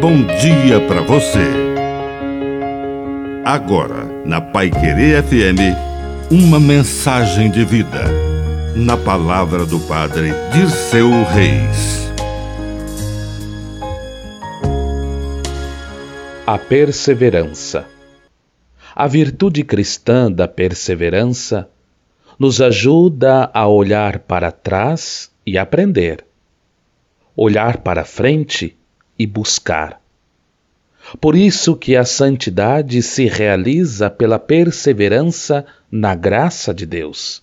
bom dia para você. Agora, na Pai Querer FM, uma mensagem de vida. Na palavra do Padre Dirceu Reis. A perseverança. A virtude cristã da perseverança nos ajuda a olhar para trás e aprender, olhar para frente e buscar. Por isso que a santidade se realiza pela perseverança na graça de Deus.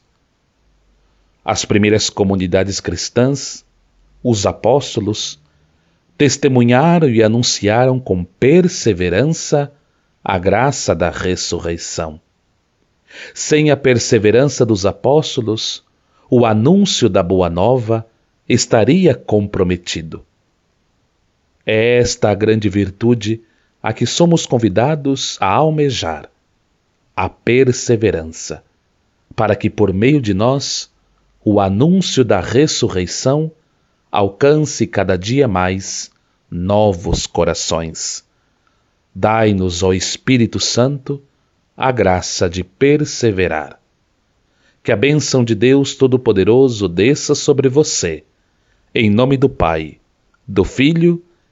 As primeiras comunidades cristãs, os apóstolos, testemunharam e anunciaram com perseverança a graça da ressurreição. Sem a perseverança dos apóstolos, o anúncio da Boa Nova estaria comprometido. É esta a grande virtude a que somos convidados a almejar, a perseverança, para que por meio de nós o anúncio da ressurreição alcance cada dia mais novos corações. Dai-nos, ó Espírito Santo, a graça de perseverar. Que a bênção de Deus Todo-Poderoso desça sobre você, em nome do Pai, do Filho